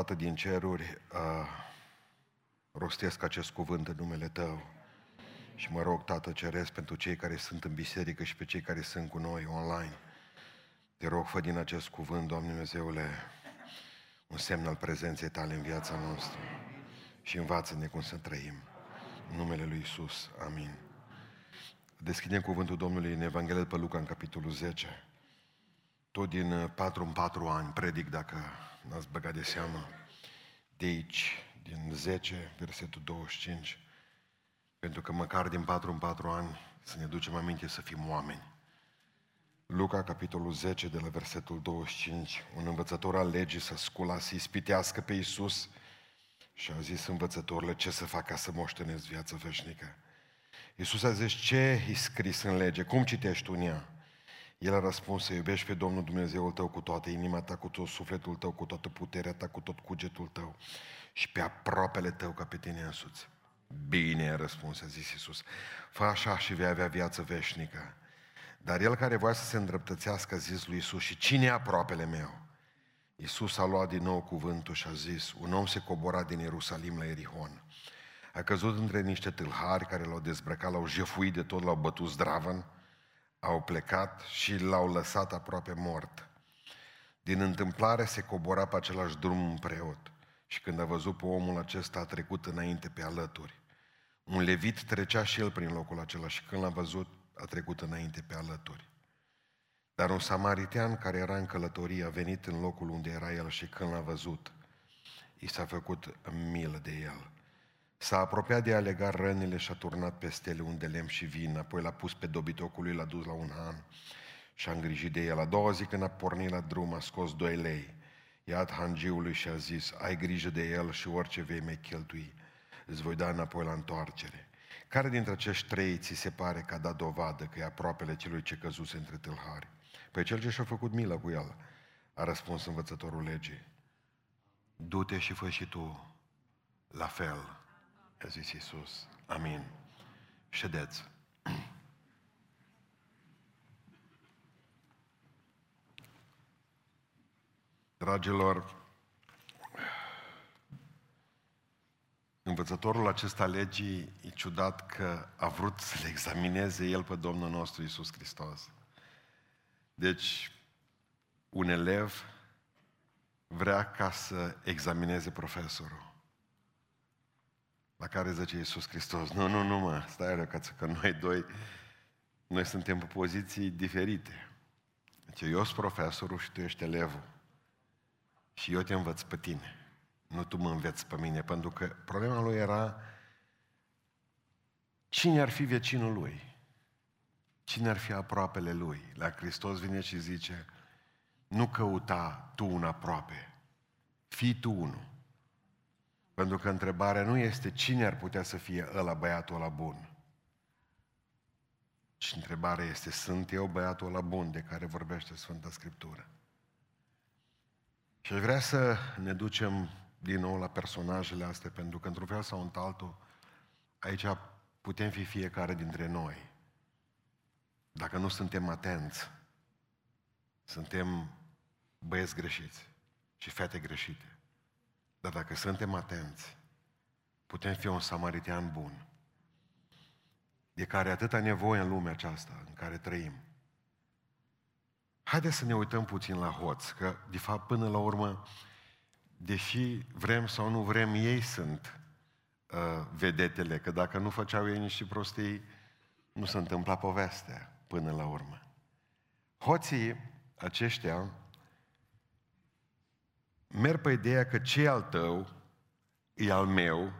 Tată din ceruri, uh, rostesc acest cuvânt în numele Tău și mă rog, Tată Ceresc, pentru cei care sunt în biserică și pe cei care sunt cu noi online. Te rog, fă din acest cuvânt, Doamne Dumnezeule, un semn al prezenței Tale în viața noastră și învață-ne cum să trăim. În numele Lui Isus. Amin. Deschidem cuvântul Domnului în Evanghelia pe Luca, în capitolul 10. Tot din 4 în 4 ani predic, dacă n-ați băgat de seamă, de aici, din 10, versetul 25, pentru că măcar din 4 în 4 ani să ne ducem aminte să fim oameni. Luca, capitolul 10, de la versetul 25, un învățător al legii să scula, să ispitească pe Iisus și a zis învățătorile ce să fac ca să moștenesc viața veșnică. Iisus a zis, ce e scris în lege? Cum citești tu în ea? El a răspuns să iubești pe Domnul Dumnezeul tău cu toată inima ta, cu tot sufletul tău, cu toată puterea ta, cu tot cugetul tău și pe aproapele tău ca pe tine însuți. Bine, a răspuns, a zis Iisus. Fă așa și vei avea viață veșnică. Dar el care voia să se îndreptățească a zis lui Iisus, și cine e aproapele meu? Iisus a luat din nou cuvântul și a zis, un om se cobora din Ierusalim la Erihon. A căzut între niște tâlhari care l-au dezbrăcat, l-au jefuit de tot, l-au bătut zdravăn, au plecat și l-au lăsat aproape mort. Din întâmplare se cobora pe același drum un preot și când a văzut pe omul acesta a trecut înainte pe alături. Un levit trecea și el prin locul acela și când l-a văzut a trecut înainte pe alături. Dar un samaritean care era în călătorie a venit în locul unde era el și când l-a văzut, i s-a făcut milă de el. S-a apropiat de a lega rănile și a turnat peste ele un de lemn și vin, apoi l-a pus pe dobitocul lui, l-a dus la un han și a îngrijit de el. A doua zi când a pornit la drum, a scos doi lei, i-a hangiului și a zis, ai grijă de el și orice vei mai cheltui, îți voi da înapoi la întoarcere. Care dintre acești trei ți se pare că a dat dovadă că e aproapele celui ce căzuse între tâlhari? Păi cel ce și-a făcut milă cu el, a răspuns învățătorul legii. Du-te și fă și tu la fel, a zis Iisus. Amin. Ședeți. Dragilor, învățătorul acesta legii e ciudat că a vrut să le examineze el pe Domnul nostru Iisus Hristos. Deci, un elev vrea ca să examineze profesorul. La care zice Iisus Hristos, nu, nu, nu mă, stai răcață, că noi doi, noi suntem pe poziții diferite. Deci eu sunt profesorul și tu ești elevul. Și eu te învăț pe tine. Nu tu mă înveți pe mine, pentru că problema lui era cine ar fi vecinul lui? Cine ar fi aproapele lui? La Hristos vine și zice, nu căuta tu un aproape, fii tu unul. Pentru că întrebarea nu este cine ar putea să fie ăla băiatul ăla bun. Și întrebarea este, sunt eu băiatul ăla bun de care vorbește Sfânta Scriptură? Și aș vrea să ne ducem din nou la personajele astea, pentru că într-un fel sau într-altul, aici putem fi fiecare dintre noi. Dacă nu suntem atenți, suntem băieți greșiți și fete greșite. Dar dacă suntem atenți, putem fi un samaritean bun, de care atâta nevoie în lumea aceasta în care trăim. Haideți să ne uităm puțin la hoți, că, de fapt, până la urmă, deși vrem sau nu vrem, ei sunt uh, vedetele, că dacă nu făceau ei niște prostii, nu se întâmpla povestea până la urmă. Hoții aceștia merg pe ideea că ce al tău e al meu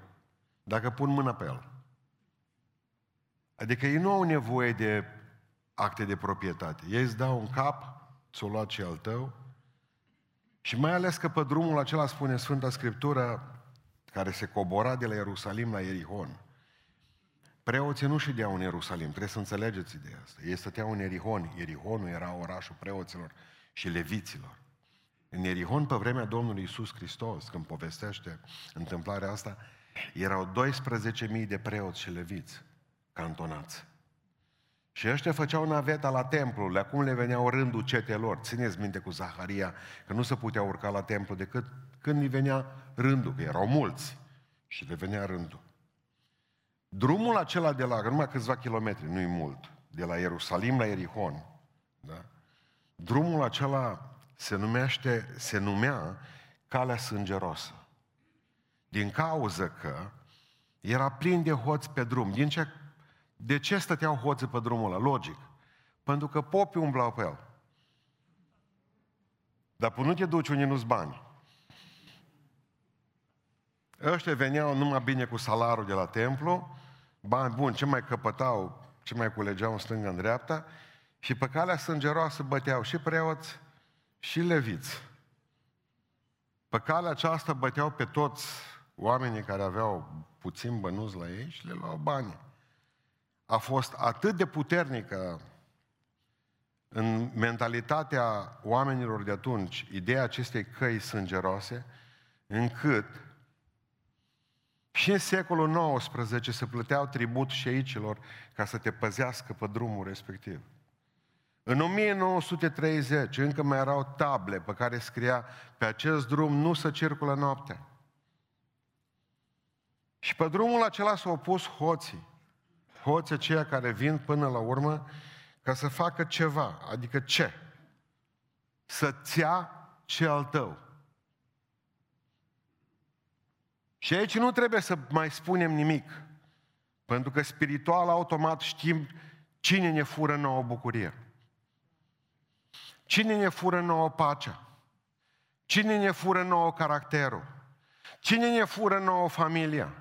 dacă pun mâna pe el. Adică ei nu au nevoie de acte de proprietate. Ei îți dau un cap, ți-o luat ce al tău, și mai ales că pe drumul acela spune Sfânta Scriptură, care se cobora de la Ierusalim la Erihon. Preoții nu ședeau în Ierusalim, trebuie să înțelegeți ideea asta. Ei stăteau în Erihon. Erihonul era orașul preoților și leviților. În Erihon, pe vremea Domnului Isus Hristos, când povestește întâmplarea asta, erau 12.000 de preoți și leviți cantonați. Și ăștia făceau naveta la templu, acum le veneau rândul cetelor. Țineți minte cu Zaharia că nu se putea urca la templu decât când îi venea rândul, că erau mulți și le venea rândul. Drumul acela de la, numai câțiva kilometri, nu-i mult, de la Ierusalim la Erihon, da? drumul acela se, numește, se numea Calea Sângeroasă. Din cauză că era plin de hoți pe drum. Din ce, de ce stăteau hoții pe drumul ăla? Logic. Pentru că popii umblau pe el. Dar până nu te duci unde nu-ți bani. Ăștia veneau numai bine cu salarul de la templu, bani buni, ce mai căpătau, ce mai culegeau în stânga, în dreapta, și pe calea sângeroasă băteau și preoți și leviți. Pe calea aceasta băteau pe toți oamenii care aveau puțin bănuți la ei și le luau bani. A fost atât de puternică în mentalitatea oamenilor de atunci ideea acestei căi sângeroase, încât și în secolul XIX se plăteau tribut șeicilor ca să te păzească pe drumul respectiv. În 1930 încă mai erau table pe care scria pe acest drum nu se circulă noaptea. Și pe drumul acela s-au pus hoții. Hoții aceia care vin până la urmă ca să facă ceva. Adică ce? Să-ți ia ce al tău. Și aici nu trebuie să mai spunem nimic. Pentru că spiritual automat știm cine ne fură nouă bucurie. Cine ne fură nouă pacea? Cine ne fură nouă caracterul? Cine ne fură nouă familia?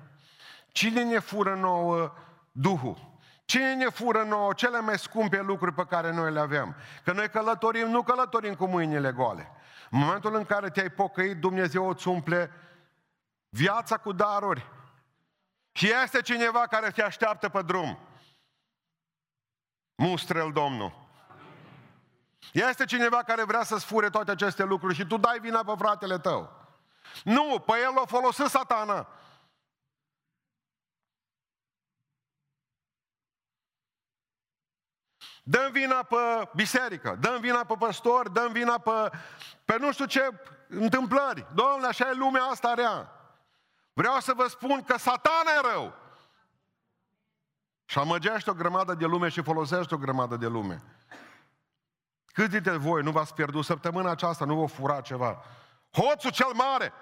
Cine ne fură nouă Duhul? Cine ne fură nouă cele mai scumpe lucruri pe care noi le avem? Că noi călătorim, nu călătorim cu mâinile goale. În momentul în care te-ai pocăit, Dumnezeu îți umple viața cu daruri. Și este cineva care te așteaptă pe drum. Mustră-l Domnul. Este cineva care vrea să-ți fure toate aceste lucruri și tu dai vina pe fratele tău. Nu, pe el l-a folosit satana. Dăm vina pe biserică, dăm vina pe păstori, dăm vina pe, pe nu știu ce întâmplări. Domnule, așa e lumea asta rea. Vreau să vă spun că satana e rău. Și amăgește o grămadă de lume și folosește o grămadă de lume. Cât dintre voi nu v-ați pierdut săptămâna aceasta, nu vă fura ceva? Hoțul cel mare!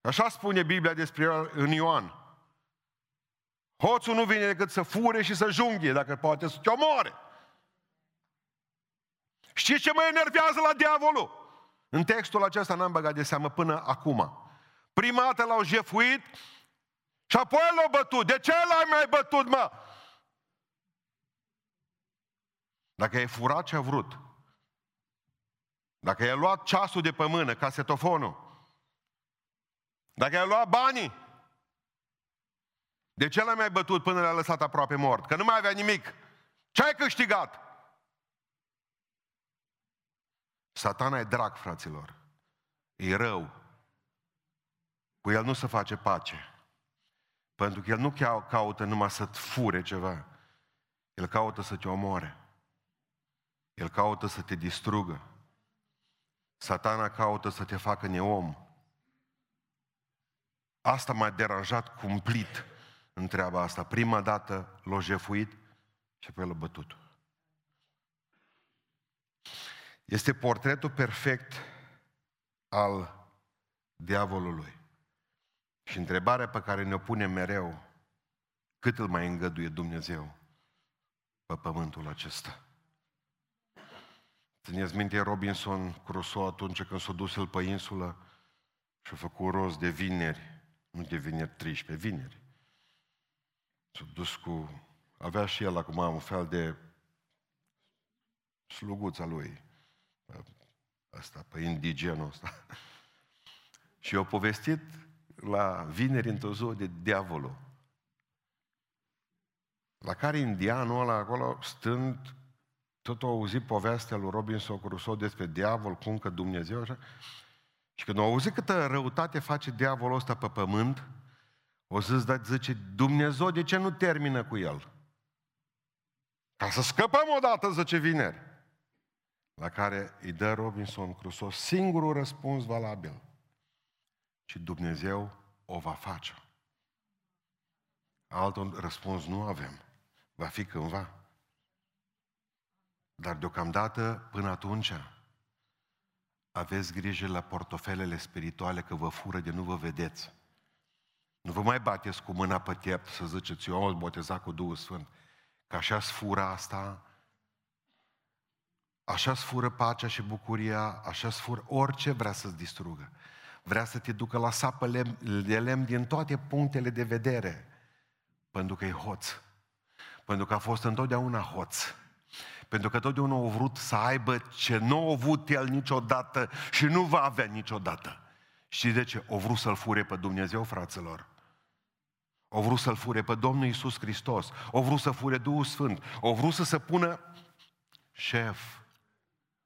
Așa spune Biblia despre el în Ioan. Hoțul nu vine decât să fure și să junghie, dacă poate să te omoare. Știți ce mă enervează la diavolul? În textul acesta n-am băgat de seamă până acum. Prima dată l-au jefuit și apoi l-au bătut. De ce l-ai mai bătut, mă? Dacă ai furat ce a vrut, dacă ai luat ceasul de pe mână, casetofonul, dacă ai luat banii, de ce l-ai mai bătut până l-ai lăsat aproape mort? Că nu mai avea nimic. Ce ai câștigat? Satana e drag, fraților. E rău. Cu el nu se face pace. Pentru că el nu caută numai să-ți fure ceva. El caută să te omoare. El caută să te distrugă. Satana caută să te facă neom. Asta m-a deranjat cumplit în treaba asta. Prima dată l-a jefuit și apoi l-a bătut. Este portretul perfect al diavolului. Și întrebarea pe care ne-o punem mereu, cât îl mai îngăduie Dumnezeu pe pământul acesta? Țineți minte Robinson Crusoe atunci când s-a dus el pe insulă și a făcut rost de vineri, nu de vineri 13, vineri. S-a dus cu... Avea și el acum un fel de sluguța lui, asta, pe indigenul ăsta. și i-a povestit la vineri într-o zi de diavolul. La care indianul ăla acolo, stând, tot a auzit povestea lui Robinson Crusoe despre diavol, cum că Dumnezeu așa. Și când a auzit câtă răutate face diavolul ăsta pe pământ, o să-ți da, zice, Dumnezeu de ce nu termină cu el? Ca să scăpăm odată, zice vineri. La care îi dă Robinson Crusoe singurul răspuns valabil. Și Dumnezeu o va face. Alt răspuns nu avem. Va fi cândva. Dar deocamdată, până atunci, aveți grijă la portofelele spirituale că vă fură de nu vă vedeți. Nu vă mai bateți cu mâna pe tiept să ziceți, eu am botezat cu Duhul Sfânt. Că așa sfură asta, așa sfură pacea și bucuria, așa sfură orice vrea să-ți distrugă. Vrea să te ducă la sapă de lemn din toate punctele de vedere. Pentru că e hoț. Pentru că a fost întotdeauna hoț. Pentru că totdeauna a vrut să aibă ce nu a avut el niciodată și nu va avea niciodată. Și de ce? O vrut să-L fure pe Dumnezeu, fraților. O vrut să-L fure pe Domnul Iisus Hristos. O vrut să fure Duhul Sfânt. O vrut să se pună șef.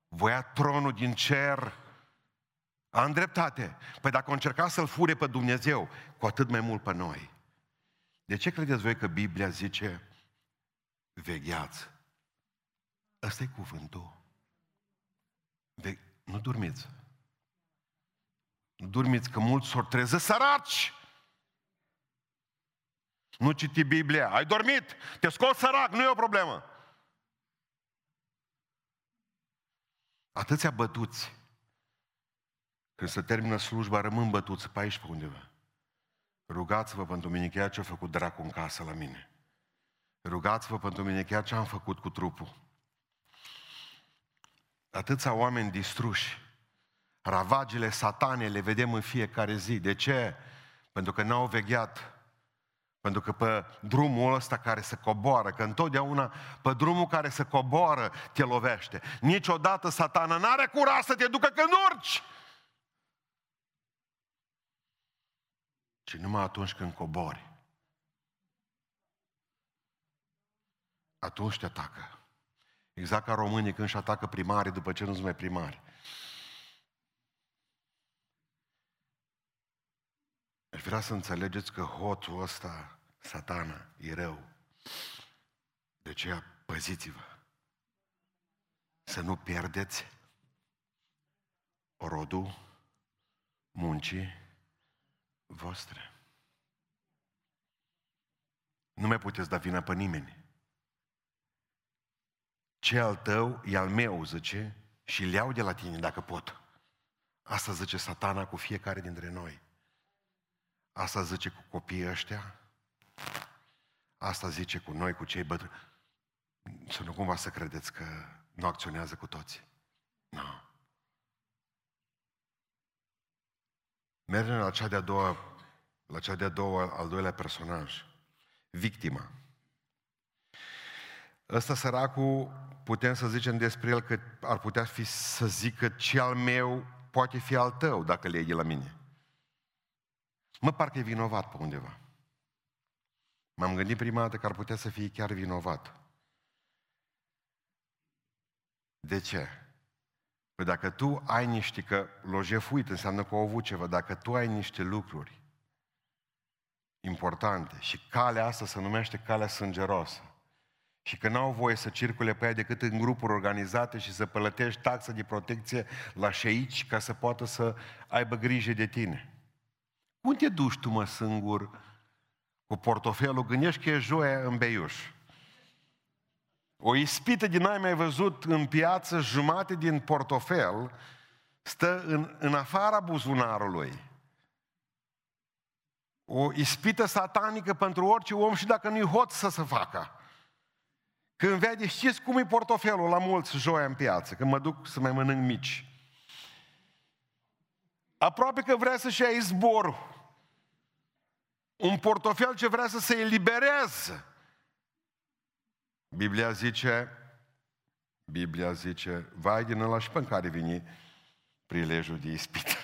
Voia tronul din cer. Am dreptate. Păi dacă o încerca să-L fure pe Dumnezeu, cu atât mai mult pe noi. De ce credeți voi că Biblia zice vegheați? Ăsta e cuvântul. Ve- nu dormiți. Nu dormiți că mulți s-or treză săraci. Nu citi Biblia. Ai dormit, te scot sărac, nu e o problemă. Atâția bătuți. Când se termină slujba, rămân bătuți pe aici pe undeva. Rugați-vă pentru mine chiar ce a făcut dracu în casă la mine. Rugați-vă pentru mine chiar ce am făcut cu trupul. Atâția oameni distruși. Ravagile satane le vedem în fiecare zi. De ce? Pentru că n-au vegheat. Pentru că pe drumul ăsta care se coboară, că întotdeauna pe drumul care se coboară te lovește. Niciodată satana n-are curaj să te ducă când urci. Ci numai atunci când cobori. Atunci te atacă. Exact ca românii când își atacă primarii după ce nu sunt mai primari. Aș vrea să înțelegeți că hoțul ăsta, satana, e rău. De aceea păziți-vă. Să nu pierdeți rodul muncii voastre. Nu mai puteți da vina pe nimeni. Ce al tău e al meu, zice, și le iau de la tine dacă pot. Asta zice satana cu fiecare dintre noi. Asta zice cu copiii ăștia. Asta zice cu noi, cu cei bătrâni. Să nu cumva să credeți că nu acționează cu toți. Nu. No. Mergem la cea de-a doua, la cea de-a doua, al doilea personaj. Victima. Ăsta săracul, putem să zicem despre el că ar putea fi să zică ce al meu poate fi al tău dacă le iei de la mine. Mă, parcă e vinovat pe undeva. M-am gândit prima dată că ar putea să fie chiar vinovat. De ce? Păi dacă tu ai niște, că l-o jefuit înseamnă că au avut ceva, dacă tu ai niște lucruri importante și calea asta se numește calea sângeroasă, și că n-au voie să circule pe ea decât în grupuri organizate și să plătești taxă de protecție la șeici ca să poată să aibă grijă de tine. Unde te duci tu, mă, singur, cu portofelul? Gândești că e joia în beiuș. O ispită din ai mai văzut în piață, jumate din portofel stă în, în afara buzunarului. O ispită satanică pentru orice om și dacă nu-i hot să se facă. Când vede, știți cum e portofelul la mulți joia în piață, când mă duc să mai mănânc mici. Aproape că vrea să-și ia izborul. Un portofel ce vrea să se elibereze. Biblia zice, Biblia zice, vai din ăla și pe care vine prilejul de ispită.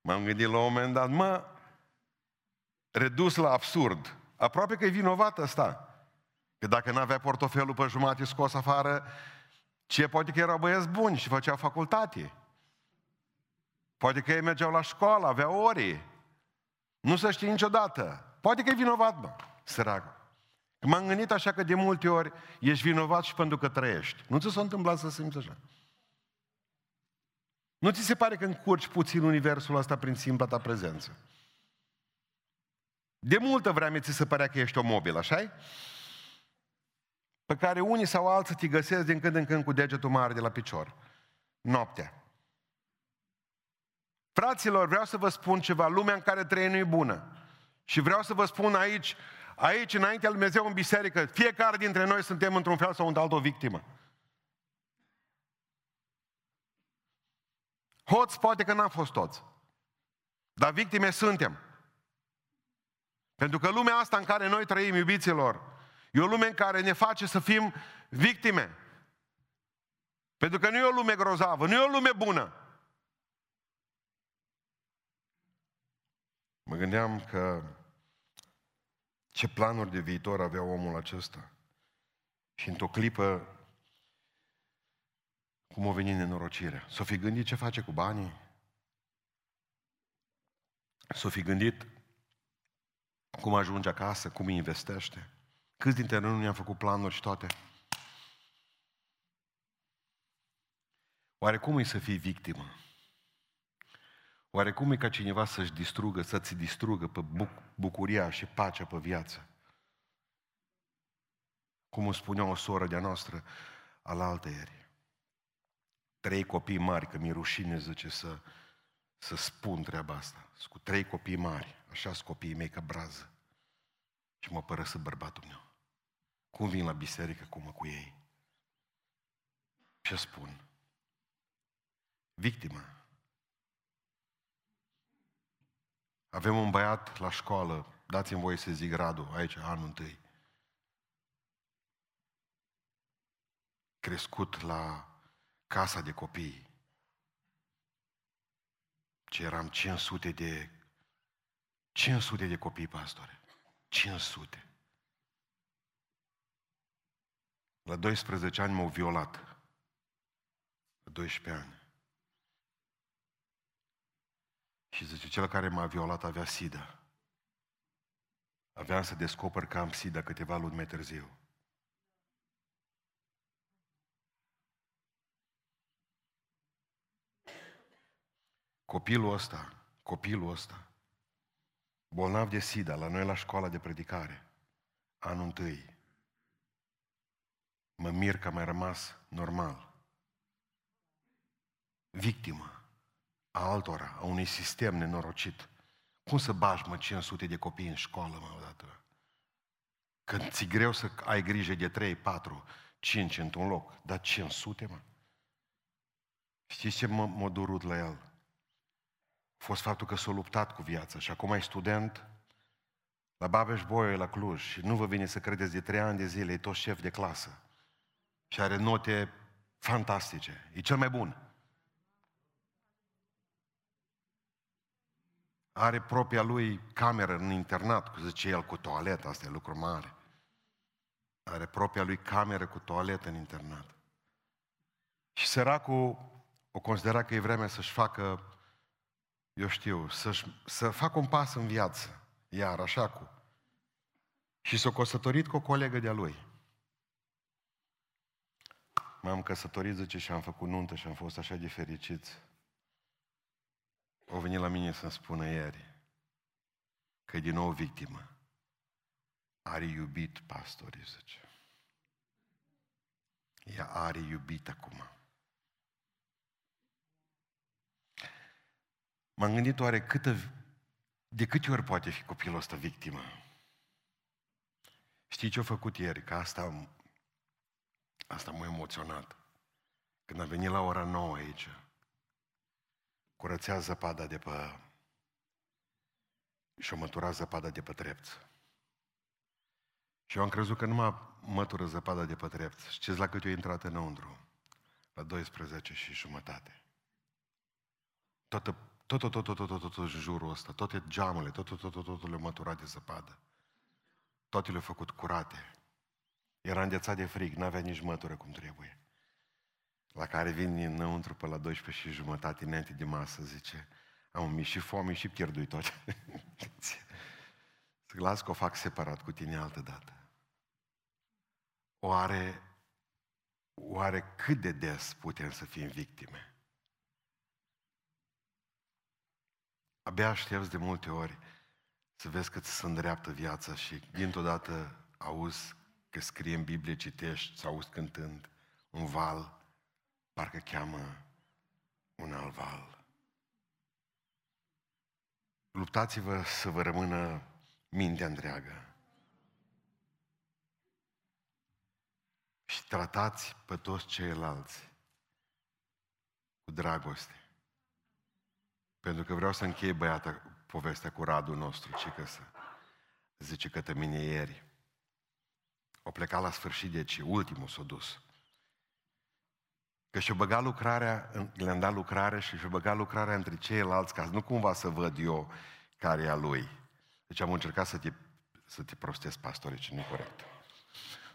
M-am gândit la un moment dat, mă, redus la absurd. Aproape că e vinovat ăsta. Că dacă n-avea portofelul pe jumate scos afară, ce poate că erau băieți buni și făceau facultate. Poate că ei mergeau la școală, aveau ore. Nu se știe niciodată. Poate că e vinovat, bă, sărac. M-am gândit așa că de multe ori ești vinovat și pentru că trăiești. Nu ți s-a întâmplat să simți așa? Nu ți se pare că încurci puțin universul ăsta prin simpla ta prezență? De multă vreme ți se părea că ești o mobilă, așa Pe care unii sau alții te găsesc din când în când cu degetul mare de la picior. Noaptea. Fraților, vreau să vă spun ceva. Lumea în care trăie nu e bună. Și vreau să vă spun aici, aici, înaintea lui Dumnezeu în biserică, fiecare dintre noi suntem într-un fel sau într-altă o victimă. Hoți poate că n-am fost toți. Dar victime suntem. Pentru că lumea asta în care noi trăim, iubiților, e o lume în care ne face să fim victime. Pentru că nu e o lume grozavă, nu e o lume bună. Mă gândeam că ce planuri de viitor avea omul acesta. Și într-o clipă, cum a venit nenorocirea. S-o fi gândit ce face cu banii? S-o fi gândit cum ajunge acasă, cum îi investește? Câți dintre noi nu ne-am făcut planuri și toate? Oare cum e să fii victimă? Oare cum e ca cineva să-și distrugă, să-ți distrugă pe buc- bucuria și pacea pe viață? Cum îmi spunea o soră de-a noastră alaltă ieri. Trei copii mari, că mi-e rușine, zice, să, să spun treaba asta. Sunt cu trei copii mari, așa sunt copiii mei ca brază. Și mă părăsă bărbatul meu. Cum vin la biserică, cum mă cu ei? Ce spun? Victima. Avem un băiat la școală, dați-mi voie să zic Radu, aici, anul întâi. Crescut la casa de copii. Ce eram 500 de 500 de copii, pastore. 500. La 12 ani m-au violat. La 12 ani. Și zice, cel care m-a violat avea sida. Aveam să descoper că am sida câteva luni mai târziu. Copilul ăsta, copilul ăsta, bolnav de sida, la noi la școala de predicare, anul întâi, mă mir că a mai rămas normal. Victimă a altora, a unui sistem nenorocit. Cum să bași, mă, 500 de copii în școală, mă, odată? Când ți greu să ai grijă de 3, 4, 5 într-un loc, dar 500, mă? Știți ce m-a, m-a durut la el? A fost faptul că s-a luptat cu viața și acum e student la Babeș Boie, la Cluj și nu vă vine să credeți, de trei ani de zile e tot șef de clasă și are note fantastice. E cel mai bun. Are propria lui cameră în internat, cu zice el, cu toaletă, asta e lucru mare. Are propria lui cameră cu toaletă în internat. Și săracul o considera că e vremea să-și facă, eu știu, să să facă un pas în viață, iar așa cu. Și s-a căsătorit cu o colegă de-a lui. M-am căsătorit, zice, și am făcut nuntă și am fost așa de fericiți. Au venit la mine să-mi spună ieri că e din nou victimă. Are iubit pastorii, zice. Ea are iubit acum. M-am gândit oare câtă, de câte ori poate fi copilul ăsta victimă? Știi ce a făcut ieri? Că asta, asta m-a emoționat. Când a venit la ora 9 aici, curățea zăpada de pe... și-o mătura zăpada de pe trepț. Și eu am crezut că nu mă mătură zăpada de pe trepț. Știți la cât eu intrat înăuntru? La 12 și jumătate. Toată, tot, tot, tot, tot, tot, tot, tot jurul ăsta, toate geamurile, tot, tot, tot, tot, tot le-au măturat de zăpadă. Toate le-au făcut curate. Era înghețat de frig, n-avea nici mătură cum trebuie la care vin înăuntru pe la 12 și jumătate înainte de masă, zice, am mi și foame și pierdui tot. Să las că o fac separat cu tine altă dată. Oare, oare cât de des putem să fim victime? Abia aștepți de multe ori să vezi că ți se îndreaptă viața și dintr-o dată auzi că scrie în Biblie, citești, sau auzi cântând un val, parcă cheamă un alt val. Luptați-vă să vă rămână mintea întreagă. Și tratați pe toți ceilalți cu dragoste. Pentru că vreau să închei băiata povestea cu Radu nostru, ce că să zice către mine ieri. O plecat la sfârșit, deci ultimul s-a dus. Că și-o băga lucrarea, le-am dat lucrare și și-o băga lucrarea între ceilalți, ca nu cumva să văd eu care e a lui. Deci am încercat să te, să te prostesc, pastore, ce nu e corect.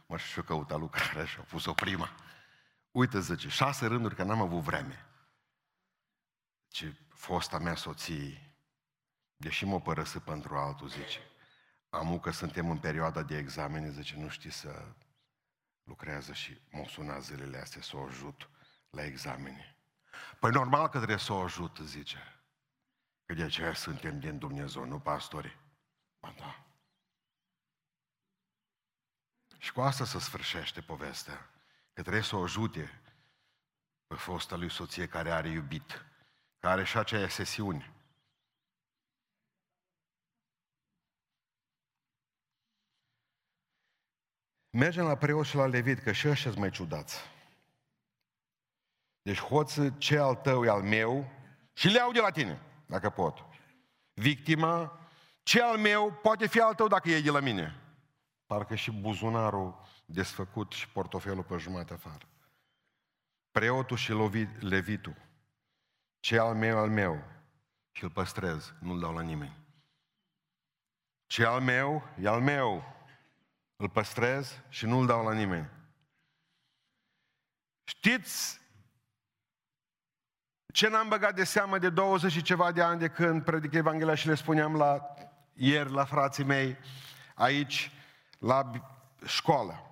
Mă și-o căuta lucrarea și-o pus-o prima. Uite, zice, șase rânduri că n-am avut vreme. Ce fosta mea soție, deși mă părăsă pentru altul, zice, amu că suntem în perioada de examene, zice, nu știi să lucrează și mă suna zilele astea să o ajut la examene. Păi normal că trebuie să o ajut, zice. Că de aceea suntem din Dumnezeu, nu pastori. Ba da. Și cu asta se sfârșește povestea. Că trebuie să o ajute pe fosta lui soție care are iubit, care are și aceea sesiune. Mergem la preot și la levit, că și ăștia mai ciudați. Deci hoță, ce al tău e al meu și le iau de la tine, dacă pot. Victima, ce al meu poate fi al tău dacă e de la mine. Parcă și buzunarul desfăcut și portofelul pe jumătate afară. Preotul și levitul. Ce al meu, al meu. Și îl păstrez, nu-l dau la nimeni. Ce al meu, e al meu. Îl păstrez și nu-l dau la nimeni. Știți ce n-am băgat de seamă de 20 și ceva de ani de când predic Evanghelia și le spuneam la, ieri la frații mei aici la școală.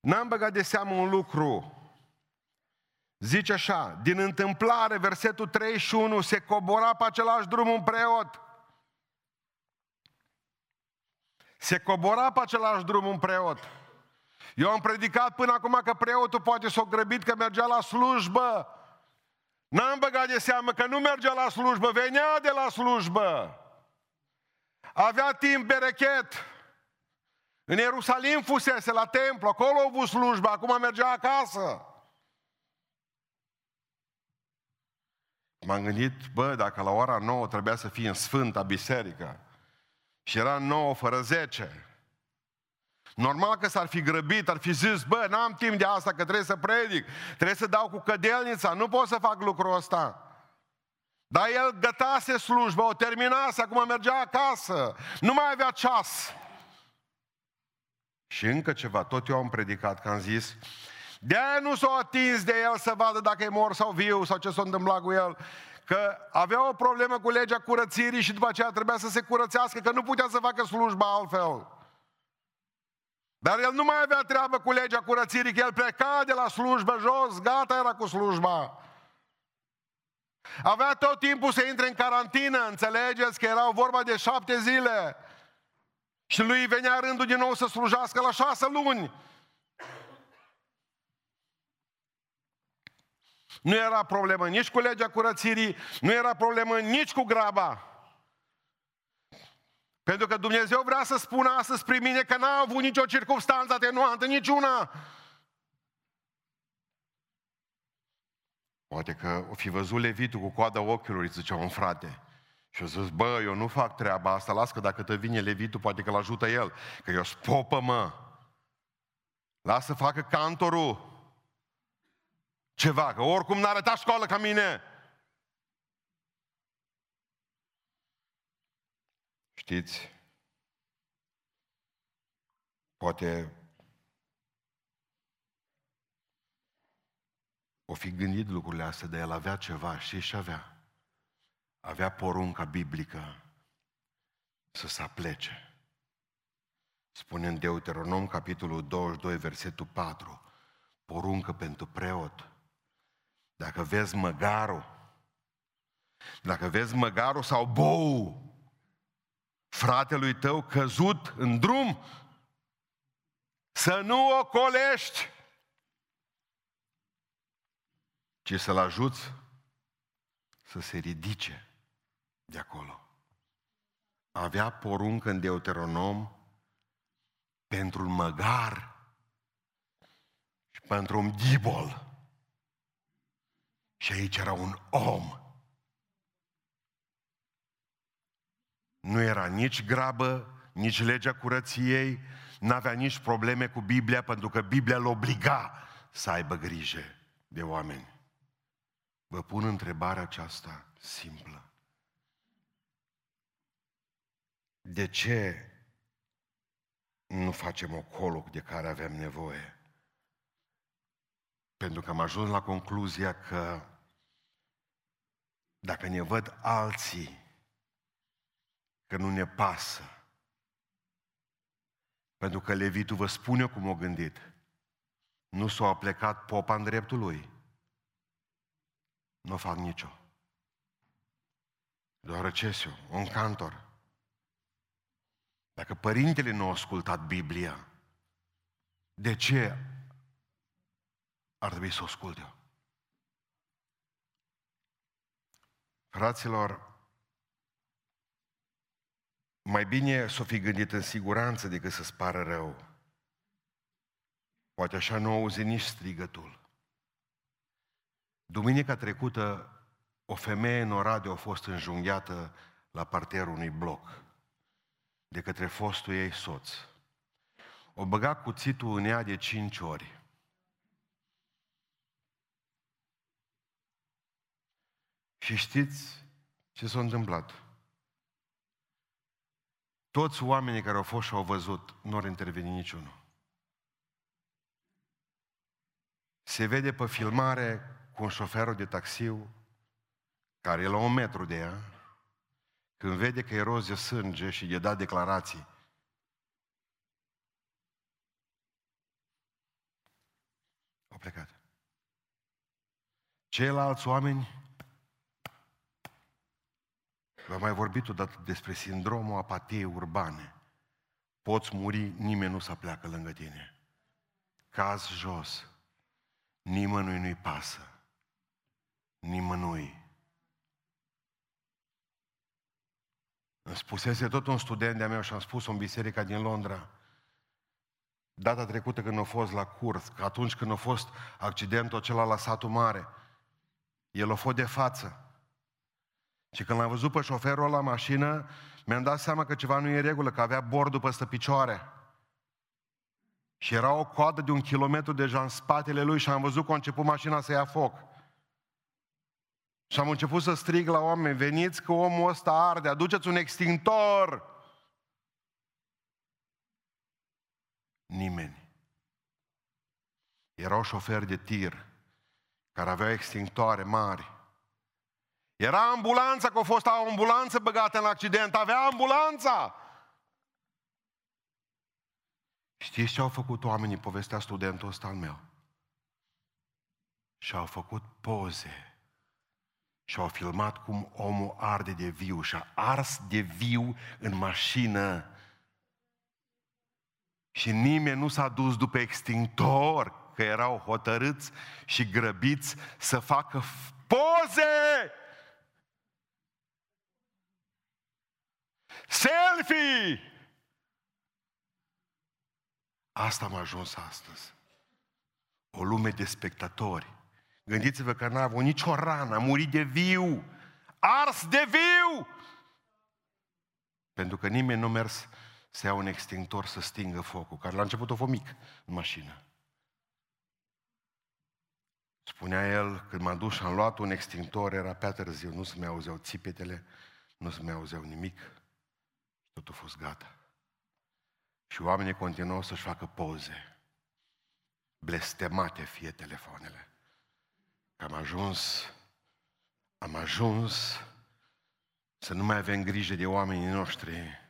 N-am băgat de seamă un lucru. Zice așa, din întâmplare, versetul 31, se cobora pe același drum un preot. Se cobora pe același drum un preot. Eu am predicat până acum că preotul poate s-o grăbit că mergea la slujbă. N-am băgat de seamă că nu mergea la slujbă, venea de la slujbă. Avea timp berechet. În Ierusalim fusese la templu, acolo a avut slujbă, acum mergea acasă. M-am gândit, bă, dacă la ora 9 trebuia să fie în Sfânta Biserică și era 9 fără 10, Normal că s-ar fi grăbit, ar fi zis, bă, n-am timp de asta, că trebuie să predic, trebuie să dau cu cădelnița, nu pot să fac lucrul ăsta. Dar el gătase slujba, o terminase, acum mergea acasă, nu mai avea ceas. Și încă ceva, tot eu am predicat, că am zis, de aia nu s-a atins de el să vadă dacă e mor sau viu sau ce s-a întâmplat cu el, că avea o problemă cu legea curățirii și după aceea trebuia să se curățească, că nu putea să facă slujba altfel. Dar el nu mai avea treabă cu legea curățirii, că el pleca de la slujbă jos, gata era cu slujba. Avea tot timpul să intre în carantină, înțelegeți că erau vorba de șapte zile. Și lui venea rândul din nou să slujească la șase luni. Nu era problemă nici cu legea curățirii, nu era problemă nici cu graba. Pentru că Dumnezeu vrea să spună astăzi prin mine că n-a avut nicio circunstanță atenuantă, niciuna. Poate că o fi văzut levitul cu coada ochiului, zicea un frate. Și a zis, bă, eu nu fac treaba asta, las că dacă te vine levitul, poate că-l ajută el. Că eu spopă, mă. Lasă să facă cantorul ceva, că oricum n-a arătat școală ca mine. Știți? Poate o fi gândit lucrurile astea, dar el avea ceva, și și avea. Avea porunca biblică să se aplece. Spune în Deuteronom, capitolul 22, versetul 4, poruncă pentru preot. Dacă vezi măgarul Dacă vezi măgarul sau bou fratelui tău căzut în drum, să nu o colești, ci să-l ajuți să se ridice de acolo. Avea poruncă în Deuteronom pentru un măgar și pentru un ghibol. Și aici era un om. Nu era nici grabă, nici legea curăției, n-avea nici probleme cu Biblia, pentru că Biblia îl obliga să aibă grijă de oameni. Vă pun întrebarea aceasta simplă. De ce nu facem ocolo de care avem nevoie? Pentru că am ajuns la concluzia că dacă ne văd alții că nu ne pasă, pentru că Levitul vă spune cum o gândit, nu s-a aplecat popa în dreptul lui, nu fac nicio. Doar Recesiu, un cantor. Dacă părintele nu a ascultat Biblia, de ce ar trebui să o ascult eu? Fraților, mai bine să o fi gândit în siguranță decât să-ți pară rău. Poate așa nu auzi nici strigătul. Duminica trecută, o femeie în Oradea a fost înjunghiată la parterul unui bloc de către fostul ei soț. O băga cuțitul în ea de cinci ori. Și știți ce s-a întâmplat? Toți oamenii care au fost și au văzut, nu au intervenit niciunul. Se vede pe filmare cu un șoferul de taxiu care e la un metru de ea, când vede că e roz de sânge și e dat declarații, au plecat. Ceilalți oameni, v-am mai vorbit odată despre sindromul apatiei urbane. Poți muri, nimeni nu să pleacă lângă tine. Caz jos, nimănui nu-i pasă nimănui. Îmi spusese tot un student de-a meu și am spus în biserica din Londra, data trecută când a fost la curs, că atunci când a fost accidentul acela la satul mare, el a fost de față. Și când l-am văzut pe șoferul la mașină, mi-am dat seama că ceva nu e în regulă, că avea bordul peste picioare. Și era o coadă de un kilometru deja în spatele lui și am văzut că a început mașina să ia foc. Și am început să strig la oameni, veniți că omul ăsta arde, aduceți un extintor. Nimeni. Erau șoferi de tir care aveau extintoare mari. Era ambulanța, că a fost o ambulanță băgată în accident, avea ambulanța. Știți ce au făcut oamenii, povestea studentul ăsta al meu? Și au făcut poze și au filmat cum omul arde de viu și a ars de viu în mașină. Și nimeni nu s-a dus după extintor, că erau hotărâți și grăbiți să facă poze! Selfie! Asta am ajuns astăzi. O lume de spectatori Gândiți-vă că n-a avut nicio rană, a murit de viu, ars de viu! Pentru că nimeni nu a mers să ia un extintor să stingă focul, care la început a fost mic în mașină. Spunea el, când m-am dus și am luat un extintor, era prea târziu, nu se mai auzeau țipetele, nu se mai auzeau nimic. Totul a fost gata. Și oamenii continuau să-și facă poze. Blestemate fie telefoanele am ajuns, am ajuns să nu mai avem grijă de oamenii noștri,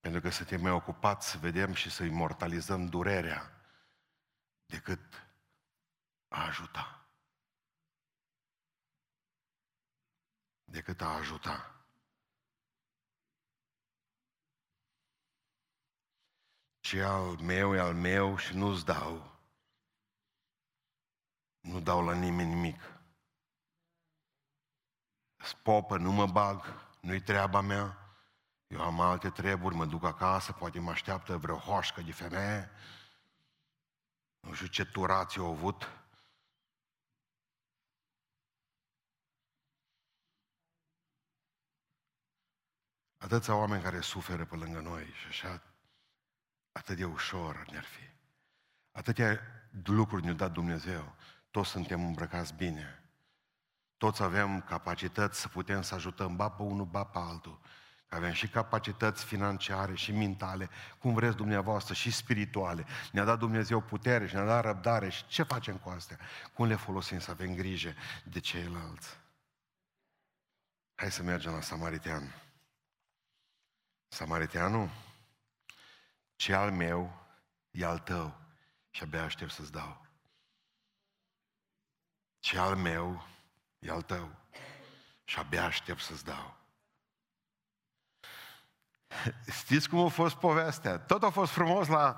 pentru că suntem mai ocupați să vedem și să imortalizăm durerea decât a ajuta. decât a ajuta. Ce al meu e al meu și nu-ți dau. Nu dau la nimeni nimic. Spopă, nu mă bag, nu-i treaba mea. Eu am alte treburi, mă duc acasă, poate mă așteaptă vreo hoșcă de femeie. Nu știu ce turați au avut. Atâția oameni care suferă pe lângă noi și așa atât de ușor ne-ar fi. Atâtea lucruri ne-a dat Dumnezeu. Toți suntem îmbrăcați bine. Toți avem capacități să putem să ajutăm ba pe unul, ba pe altul. Avem și capacități financiare și mentale, cum vreți dumneavoastră, și spirituale. Ne-a dat Dumnezeu putere și ne-a dat răbdare. Și ce facem cu astea? Cum le folosim să avem grijă de ceilalți? Hai să mergem la Samaritean. Samariteanul, ce al meu e al tău și abia aștept să-ți dau. Ce al meu e al tău și abia aștept să-ți dau. Știți cum a fost povestea? Tot a fost frumos la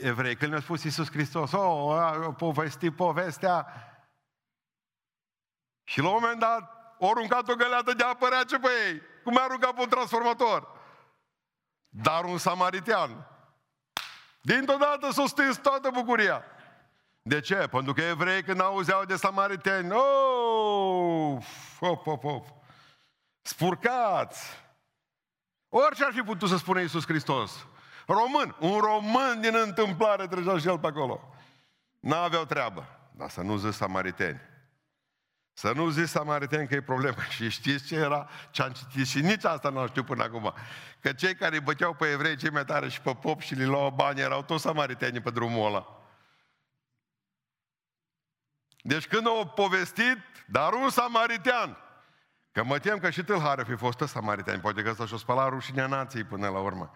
evrei, când ne-a spus Iisus Hristos, oh, a povesti povestea și la un moment dat o aruncat o găleată de apă rece pe ei, cum a aruncat pe un transformator. Dar un samaritean, dintr-o dată s-a stins toată bucuria. De ce? Pentru că evrei când auzeau de samariteni, oh, hop, hop, hop, spurcați, Orice ar fi putut să spună Iisus Hristos. Român, un român din întâmplare trecea și el pe acolo. N-aveau treabă. Dar să nu zici samariteni. Să nu zici samariteni că e problemă. Și știți ce era? Ce am citit și nici asta nu știu până acum. Că cei care îi băteau pe evrei cei mai tare și pe pop și li luau bani erau toți samariteni pe drumul ăla. Deci când au povestit, dar un samaritean, Că mă tem că și tâlhare fi fost samaritani, poate că ăsta și-o spăla rușinea nației până la urmă.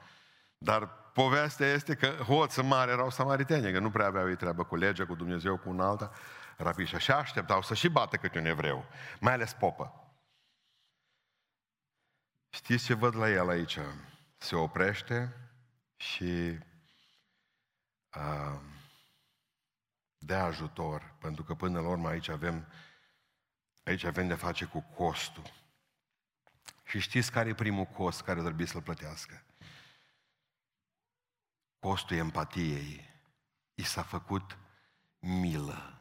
Dar povestea este că hoți mari erau samariteni, că nu prea aveau ei treabă cu legea, cu Dumnezeu, cu un alta. Rapid și așa așteptau să și bată câte un evreu, mai ales popă. Știți ce văd la el aici? Se oprește și uh, dă ajutor, pentru că până la urmă aici avem Aici avem de face cu costul. Și știți care e primul cost care trebuie să-l plătească? Costul empatiei. I s-a făcut milă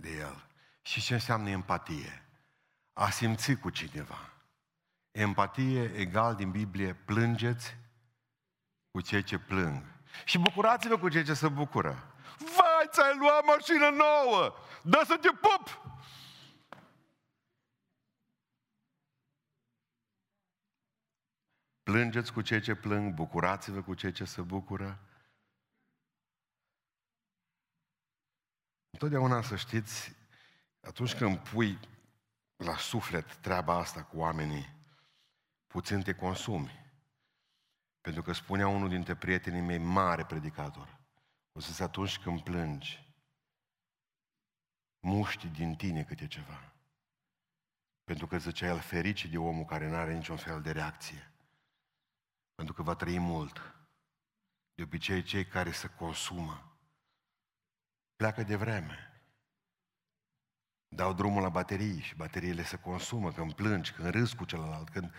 de el. Și ce înseamnă empatie? A simți cu cineva. Empatie egal din Biblie, plângeți cu cei ce plâng. Și bucurați-vă cu cei ce se bucură. Vai, ți-ai luat mașină nouă! Dă să te pup! Plângeți cu cei ce plâng, bucurați-vă cu cei ce se bucură. Întotdeauna să știți, atunci când pui la suflet treaba asta cu oamenii, puțin te consumi. Pentru că spunea unul dintre prietenii mei, mare predicator, o să atunci când plângi, muști din tine câte ceva. Pentru că zicea el ferice de omul care nu are niciun fel de reacție. Pentru că va trăi mult. De obicei, cei care se consumă pleacă de vreme. Dau drumul la baterii și bateriile se consumă când plângi, când râzi cu celălalt, când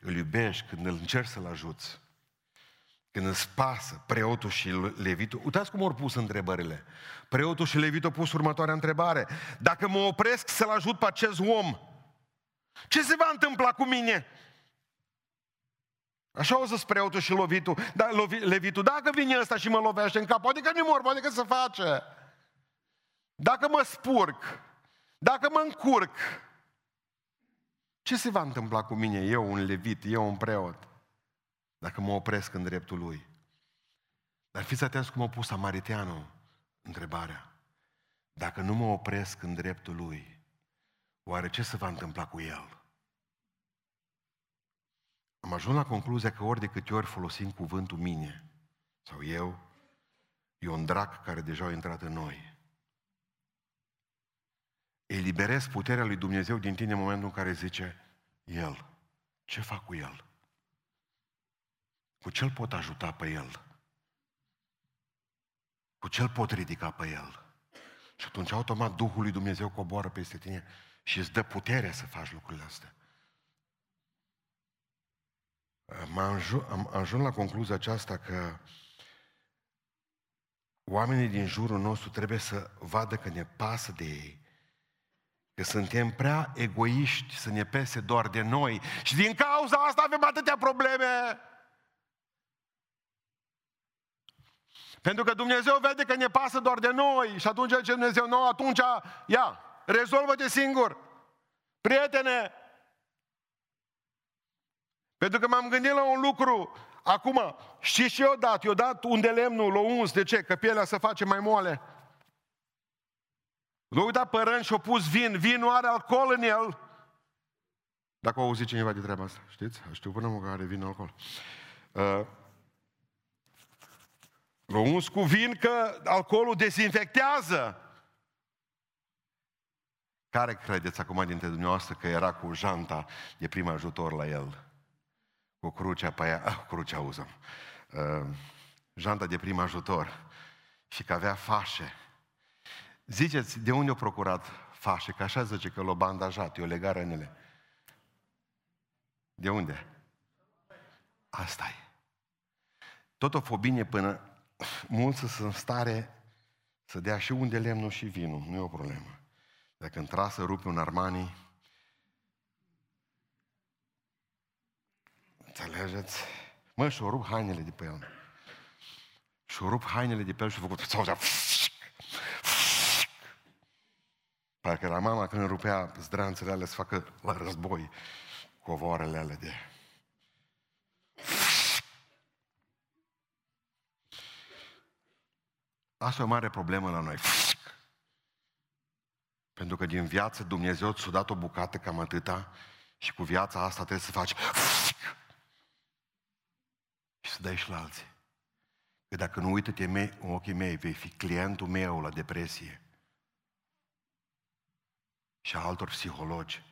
îl iubești, când îl încerci să-l ajuți. Când îți pasă preotul și levitul. Uitați cum au pus întrebările. Preotul și levitul au pus următoarea întrebare. Dacă mă opresc să-l ajut pe acest om, ce se va întâmpla cu mine? Așa o să preotul și lovitul, da, lovi, levitul. Dacă vine ăsta și mă lovește în cap, poate că nu mor, poate că se face. Dacă mă spurc, dacă mă încurc, ce se va întâmpla cu mine, eu un levit, eu un preot, dacă mă opresc în dreptul lui? Dar fiți atenți cum a pus Samariteanul întrebarea. Dacă nu mă opresc în dreptul lui, oare ce se va întâmpla cu el? Am ajuns la concluzia că ori de câte ori folosim cuvântul mine sau eu, e un drac care deja a intrat în noi. Eliberez puterea lui Dumnezeu din tine în momentul în care zice El. ce fac cu el? Cu ce-l pot ajuta pe el? Cu ce-l pot ridica pe el? Și atunci automat Duhul lui Dumnezeu coboară peste tine și îți dă puterea să faci lucrurile astea. Am ajuns, am ajuns la concluzia aceasta că oamenii din jurul nostru trebuie să vadă că ne pasă de ei, că suntem prea egoiști să ne pese doar de noi și din cauza asta avem atâtea probleme. Pentru că Dumnezeu vede că ne pasă doar de noi și atunci ce Dumnezeu nou, atunci, ia, rezolvă-te singur. Prietene, pentru că m-am gândit la un lucru, acum, știți ce i-o dat? I-o dat unde lemnul, l-o uns, de ce? Că pielea se face mai moale. L-a uitat părând și-a pus vin, vinul are alcool în el. Dacă au auzit cineva de treaba asta, știți? Știu până mă că are vin alcool. Uh, L-a uns cu vin că alcoolul dezinfectează. Care credeți acum dintre dumneavoastră că era cu janta de prim ajutor la el? Cu crucea pe aia, ah, crucea uzăm, uh, janta de prim ajutor și că avea fașe. Ziceți, de unde a procurat fașe? Că așa zice că l-a bandajat, i-o lega rănile. De unde? asta e. Tot o fobine până mulți sunt în stare să dea și unde lemnul și vinul, nu e o problemă. Dacă intra să rupe un Armani, înțelegeți? Mă, și-o rup hainele de pe el. Și-o rup hainele de pe el și-o făcut... Parcă era mama când rupea zdranțele alea să facă la război covoarele alea de Asta e o mare problemă la noi. Pentru că din viață Dumnezeu ți-a dat o bucată cam atâta și cu viața asta trebuie să faci și să dai și la alții. Că dacă nu uită-te mei, în ochii mei, vei fi clientul meu la depresie și a altor psihologi.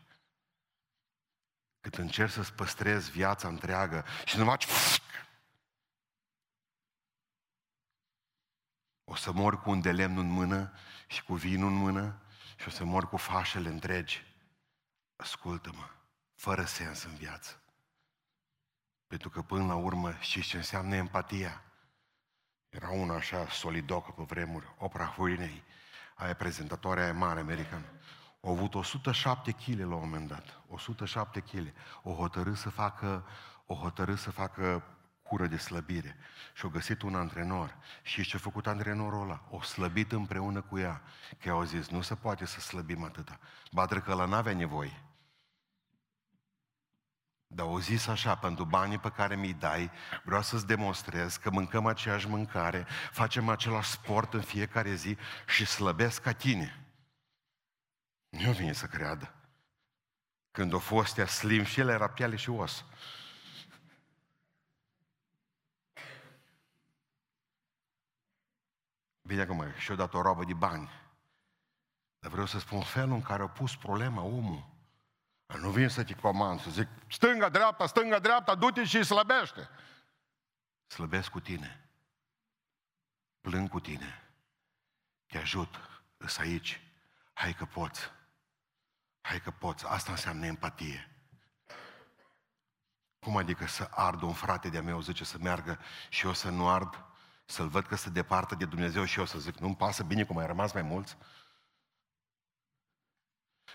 Cât încerci să-ți păstrezi viața întreagă și nu faci O să mor cu un de lemn în mână și cu vinul în mână și o să mor cu fașele întregi. Ascultă-mă, fără sens în viață. Pentru că până la urmă știți ce înseamnă empatia? Era una așa solidocă pe vremuri, Oprah Winfrey, aia prezentatoarea aia mare americană. Au avut 107 kg la un moment dat. 107 kg. O hotărât să facă, o hotărât să facă cură de slăbire. Și au găsit un antrenor. Și ce a făcut antrenorul ăla? O slăbit împreună cu ea. Că au zis, nu se poate să slăbim atâta. Batre că ăla n-avea nevoie. Dar au zis așa, pentru banii pe care mi-i dai, vreau să-ți demonstrez că mâncăm aceeași mâncare, facem același sport în fiecare zi și slăbesc ca tine. Nu vine să creadă. Când o fost ea slim și el era piele și os. Bine acum, și-o dat o robă de bani. Dar vreau să spun felul în care a pus problema omul. Nu vin să te comand, să zic, stânga, dreapta, stânga, dreapta, du-te și slăbește. Slăbesc cu tine. Plâng cu tine. Te ajut. Îs aici. Hai că poți. Hai că poți. Asta înseamnă empatie. Cum adică să ard un frate de-a meu, zice să meargă și eu să nu ard? să-l văd că se departă de Dumnezeu și eu să zic, nu-mi pasă bine cum ai rămas mai mulți?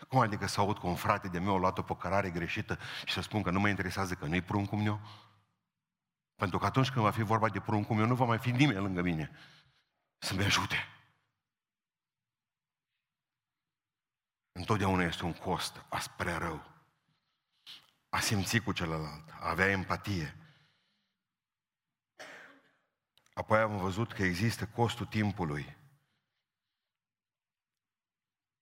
Cum adică să aud că un frate de meu a luat o păcărare greșită și să spun că nu mă interesează că nu-i pruncul meu? Pentru că atunci când va fi vorba de pruncul meu, nu va mai fi nimeni lângă mine să-mi ajute. Întotdeauna este un cost a spre rău. A simți cu celălalt, a avea empatie, Apoi am văzut că există costul timpului.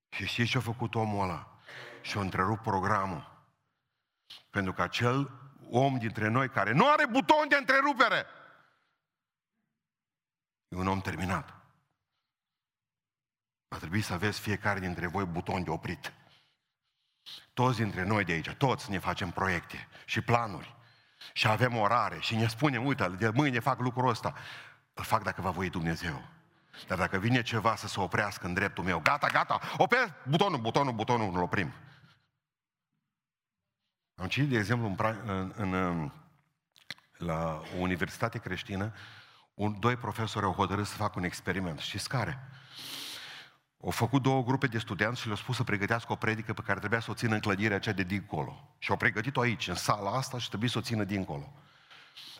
Și știți ce a făcut omul ăla? Și-a întrerupt programul. Pentru că acel om dintre noi care nu are buton de întrerupere e un om terminat. Va trebui să aveți fiecare dintre voi buton de oprit. Toți dintre noi de aici, toți ne facem proiecte și planuri. Și avem orare și ne spunem, uite, de mâine fac lucrul ăsta. Îl fac dacă va voi Dumnezeu. Dar dacă vine ceva să se oprească în dreptul meu, gata, gata, oper butonul, butonul, butonul, îl oprim. Am citit, de exemplu, în, în, în, la o universitate creștină, un, doi profesori au hotărât să facă un experiment. Știți care? Au făcut două grupe de studenți și le-au spus să pregătească o predică pe care trebuia să o țină în clădirea aceea de dincolo. Și au pregătit-o aici, în sala asta și trebuie să o țină dincolo.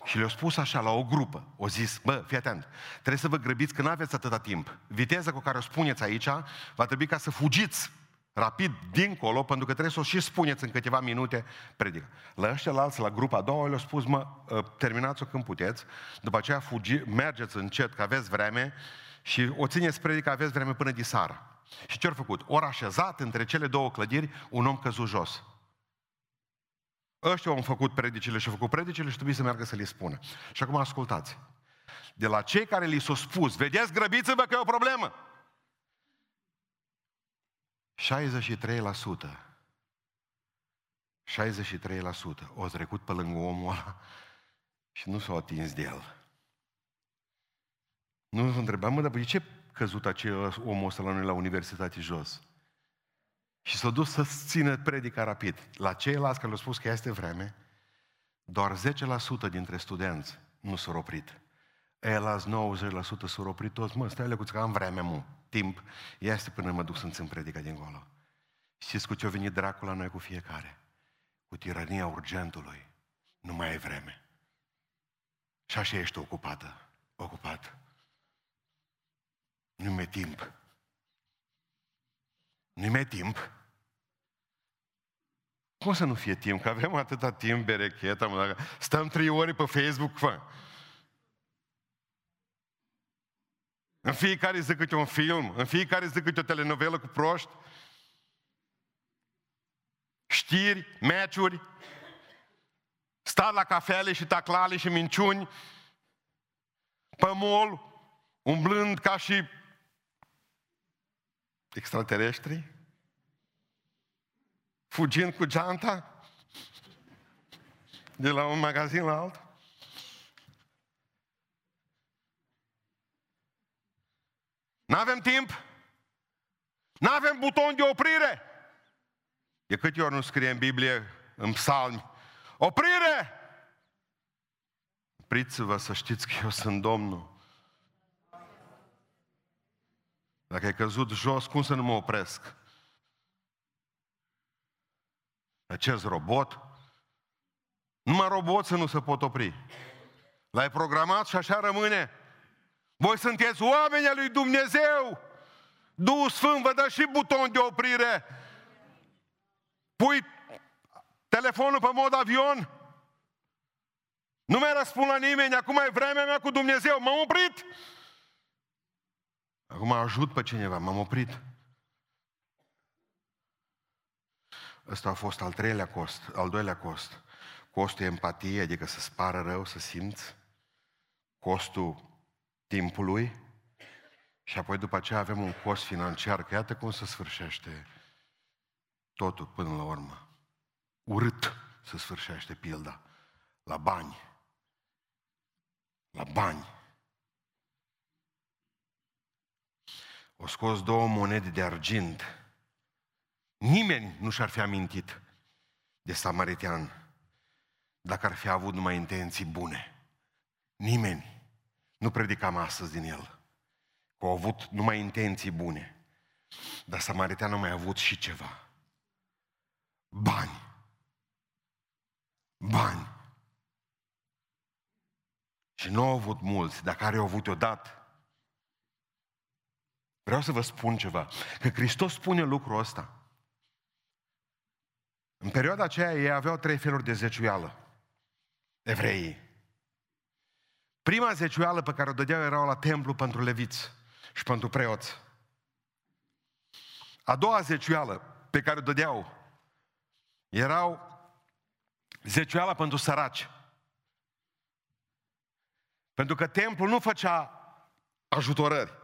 Și le-au spus așa la o grupă, o zis, bă, fii atent, trebuie să vă grăbiți că nu aveți atâta timp. Viteza cu care o spuneți aici va trebui ca să fugiți rapid dincolo, pentru că trebuie să o și spuneți în câteva minute predică. La ăștia la alții, la grupa a doua, le-au spus, mă, ă, terminați-o când puteți, după aceea fugi, mergeți încet, că aveți vreme, și o țineți predica, aveți vreme până de seară. Și ce au făcut? Ori așezat între cele două clădiri, un om căzut jos. Ăștia au făcut predicile și au făcut predicile și trebuie să meargă să le spună. Și acum ascultați. De la cei care li s-au spus, vedeți, grăbiți-vă că e o problemă. 63% 63% au trecut pe lângă omul ăla și nu s-au atins de el. Nu vă întrebam, mă, dar de ce căzut acel omul ăsta la noi la universitate jos? Și s-a dus să țină predica rapid. La ceilalți care le-au spus că este vreme, doar 10% dintre studenți nu s-au oprit. Elați 90% s-au oprit toți. Mă, stai lecuț că am vreme, mu. Timp. Este până mă duc să-mi țin predica dincolo. Știți cu ce a venit dracul la noi cu fiecare? Cu tirania urgentului. Nu mai ai vreme. Și așa ești ocupată. Ocupat. Nu mai timp. Nu mai timp. Cum să nu fie timp? Că avem atâta timp, berecheta, mă, dacă stăm trei ore pe Facebook, fă. În fiecare zi câte un film, în fiecare zi câte o telenovelă cu proști, știri, meciuri, stat la cafele și taclale și minciuni, pe mol, umblând ca și extraterestri, fugind cu geanta de la un magazin la altul. Nu avem timp. Nu avem buton de oprire. De câte ori nu scrie în Biblie, în psalmi, oprire! Opriți-vă să știți că eu sunt Domnul. Dacă ai căzut jos, cum să nu mă opresc? Acest robot? Numai roboții nu se pot opri. L-ai programat și așa rămâne. Voi sunteți oameni al lui Dumnezeu. Duhul Sfânt vă dă și buton de oprire. Pui telefonul pe mod avion. Nu mai răspund la nimeni, acum e vremea mea cu Dumnezeu. M-am oprit. Acum ajut pe cineva, m-am oprit. Ăsta a fost al treilea cost, al doilea cost. Costul empatiei, adică să spară rău, să simți. Costul timpului. Și apoi după aceea avem un cost financiar, că iată cum se sfârșește totul până la urmă. Urât se sfârșește pilda. La bani. La bani. O scos două monede de argint. Nimeni nu și-ar fi amintit de samaritean dacă ar fi avut numai intenții bune. Nimeni. Nu predicam astăzi din el. Că au avut numai intenții bune. Dar samariteanul mai a avut și ceva. Bani. Bani. Și nu au avut mulți, dar care au avut odată. Vreau să vă spun ceva. Că Hristos spune lucrul ăsta. În perioada aceea ei aveau trei feluri de zeciuială. Evreii. Prima zeciuială pe care o dădeau erau la templu pentru leviți și pentru preoți. A doua zeciuială pe care o dădeau erau zeciuiala pentru săraci. Pentru că templul nu făcea ajutorări.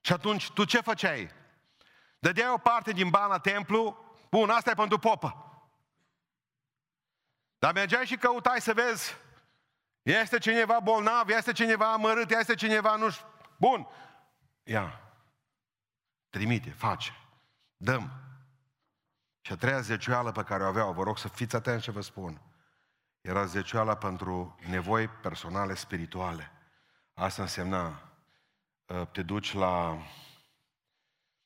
Și atunci, tu ce făceai? Dădeai o parte din bani la templu Bun, asta e pentru popă. Dar mergeai și căutai să vezi, este cineva bolnav, este cineva amărât, este cineva nu știu. Bun, ia, trimite, face, dăm. Și a treia zecioală pe care o aveau, vă rog să fiți atenți ce vă spun, era zecioala pentru nevoi personale spirituale. Asta însemna, ă, te duci la,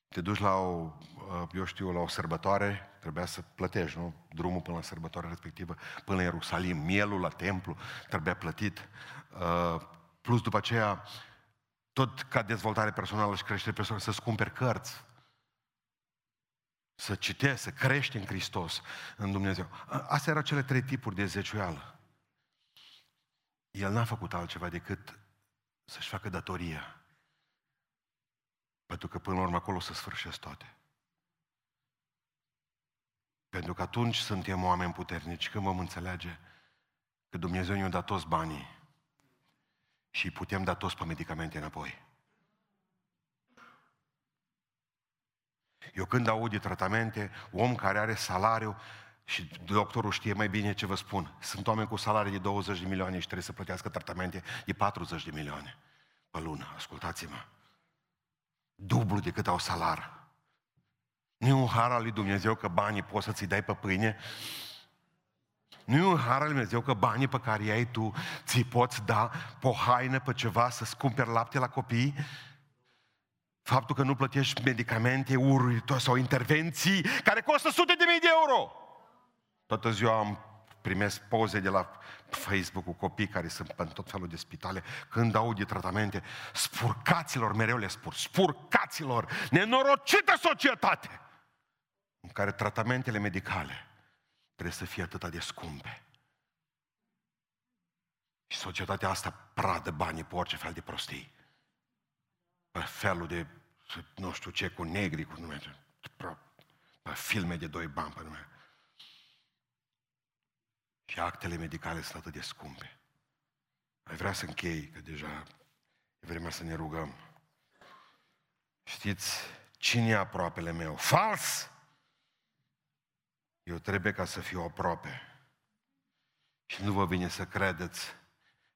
te duci la o, ă, eu știu, la o sărbătoare, trebuia să plătești, nu? Drumul până la sărbătoarea respectivă, până la Ierusalim, mielul la templu, trebuia plătit. Ă, plus după aceea, tot ca dezvoltare personală și creștere personală, să-ți cumperi cărți, să citești, să crești în Hristos, în Dumnezeu. Astea erau cele trei tipuri de zeciuială. El n-a făcut altceva decât să-și facă datoria. Pentru că până la urmă acolo să sfârșesc toate. Pentru că atunci suntem oameni puternici, când vom înțelege că Dumnezeu ne-a dat toți banii și putem da toți pe medicamente înapoi. Eu când aud de tratamente, om care are salariu și doctorul știe mai bine ce vă spun. Sunt oameni cu salarii de 20 de milioane și trebuie să plătească tratamente de 40 de milioane pe lună. Ascultați-mă. Dublu decât au salar. Nu e un har al lui Dumnezeu că banii poți să-ți dai pe pâine? Nu e un har al lui Dumnezeu că banii pe care ai tu ți poți da pe o haină, pe ceva, să-ți cumperi lapte la copii? Faptul că nu plătești medicamente uritor sau intervenții care costă sute de mii de euro. Toată ziua am primesc poze de la Facebook cu copii care sunt în tot felul de spitale, când au de tratamente, spurcaților, mereu le spur, spurcaților, nenorocită societate, în care tratamentele medicale trebuie să fie atât de scumpe. Și societatea asta pradă banii pe orice fel de prostii pe felul de, nu știu ce, cu negri, cu nume, pe filme de doi bani, pe nume. Și actele medicale sunt atât de scumpe. Ai vrea să închei, că deja e vremea să ne rugăm. Știți cine e aproapele meu? Fals! Eu trebuie ca să fiu aproape. Și nu vă vine să credeți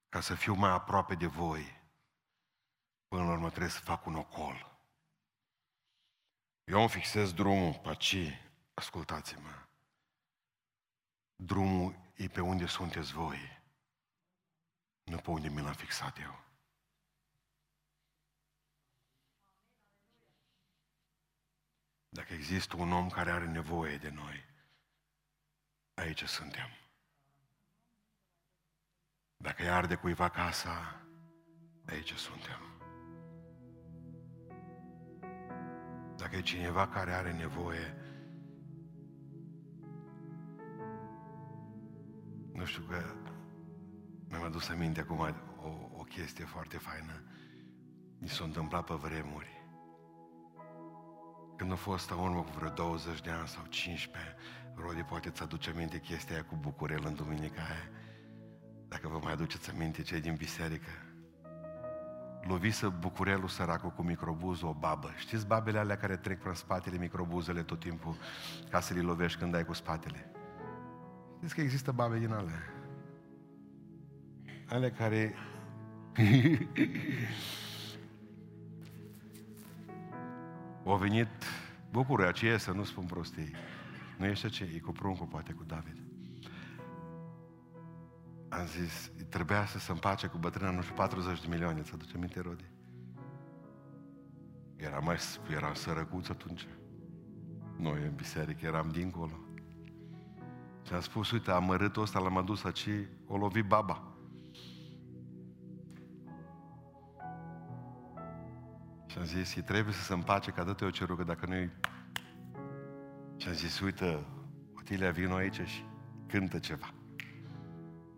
ca să fiu mai aproape de voi Până la urmă trebuie să fac un ocol. Eu îmi fixez drumul pe ce? Ascultați-mă. Drumul e pe unde sunteți voi. Nu pe unde mi l-am fixat eu. Dacă există un om care are nevoie de noi, aici suntem. Dacă i arde cuiva casa, aici suntem. Dacă e cineva care are nevoie, nu știu că mi-am adus aminte acum o, o chestie foarte faină. Mi s-a întâmplat pe vremuri. Când a fost în urmă cu vreo 20 de ani sau 15, Rodi, poate ți aduce aminte chestia aia cu Bucurel în duminica aia. Dacă vă mai aduceți aminte cei din biserică lovisă bucurelul săracul cu microbuzul o babă. Știți babele alea care trec prin spatele microbuzele tot timpul ca să le lovești când dai cu spatele? Știți că există babe din alea. Ale care... Au venit bucură aceea să nu spun prostii. Nu ești ce? E cu pruncul, poate, cu David am zis, trebuia să se împace cu bătrâna, nu știu, 40 de milioane, să aduce minte, Rodi? Era mai, eram sărăcuț atunci. Noi în biserică eram dincolo. Și am spus, uite, amărâtul ăsta l-am adus aici, o lovi baba. Și am zis, îi trebuie să se împace, că atât eu cer că dacă nu Și am zis, uite, Otilia, vino aici și cântă ceva.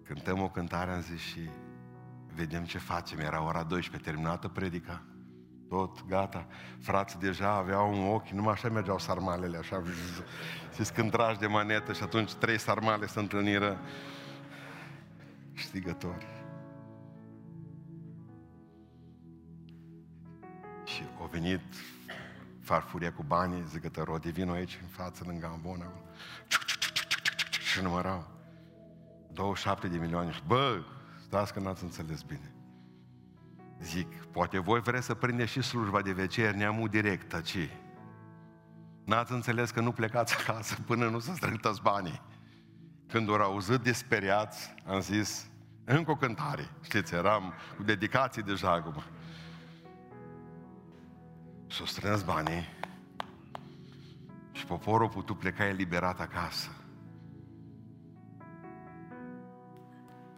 Cântăm o cântare, am zis, și vedem ce facem. Era ora 12, terminată predica. Tot, gata. Frații deja aveau un ochi, numai așa mergeau sarmalele, așa. Zis când tragi de manetă și atunci trei sarmale se întâlniră știgători. Și au venit farfuria cu banii, zic rodi, vin aici în față, lângă ambon, acolo. Și numărau. 27 de milioane. Bă, stați că n-ați înțeles bine. Zic, poate voi vreți să prindeți și slujba de vecier, neamul direct, taci. N-ați înțeles că nu plecați acasă până nu să strângăți banii. Când au auzit disperiați, am zis, încă o cântare. Știți, eram cu dedicații deja acum. S-au strâns banii și poporul a putut pleca eliberat acasă.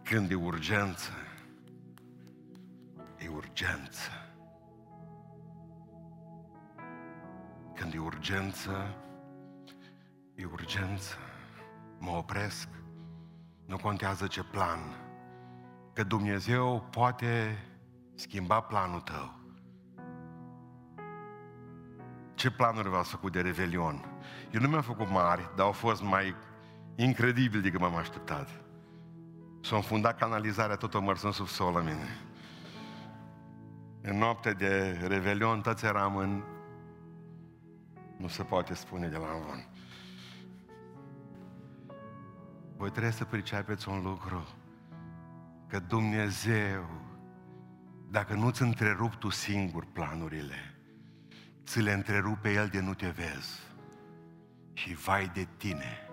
Când e urgență, e urgență. Când e urgență, e urgență. Mă opresc, nu contează ce plan, că Dumnezeu poate schimba planul tău. Ce planuri v-ați făcut de revelion? Eu nu mi-am făcut mari, dar au fost mai incredibil decât m-am așteptat. S-a înfundat canalizarea tot o mărsă în subsol la mine. În noapte de revelion, toți eram în... Nu se poate spune de la învon. Voi trebuie să pricepeți un lucru. Că Dumnezeu, dacă nu-ți întrerup tu singur planurile, ți le întrerupe El de nu te vezi. Și vai de tine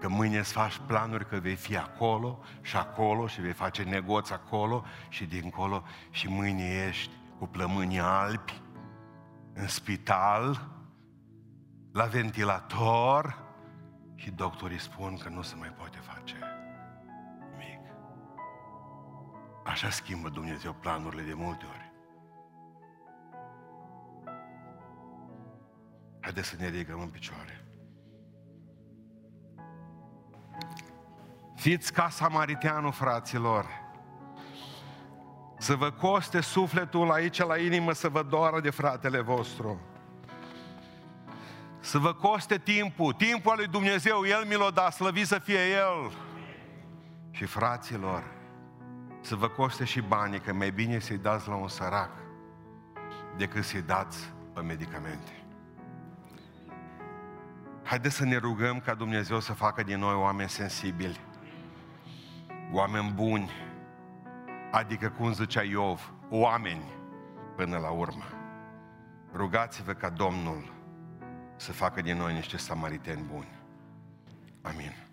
Că mâine îți faci planuri că vei fi acolo și acolo și vei face negoți acolo și dincolo și mâine ești cu plămânii albi, în spital, la ventilator și doctorii spun că nu se mai poate face nimic. Așa schimbă Dumnezeu planurile de multe ori. Haideți să ne ridicăm în picioare. Fiți ca samariteanul, fraților. Să vă coste sufletul aici la inimă să vă doară de fratele vostru. Să vă coste timpul, timpul al lui Dumnezeu, El mi l-a dat, slăvit să fie El. Și fraților, să vă coste și banii, că mai bine să-i dați la un sărac decât să-i dați pe medicamente. Haideți să ne rugăm ca Dumnezeu să facă din noi oameni sensibili oameni buni, adică cum zicea Iov, oameni până la urmă. Rugați-vă ca Domnul să facă din noi niște samariteni buni. Amin.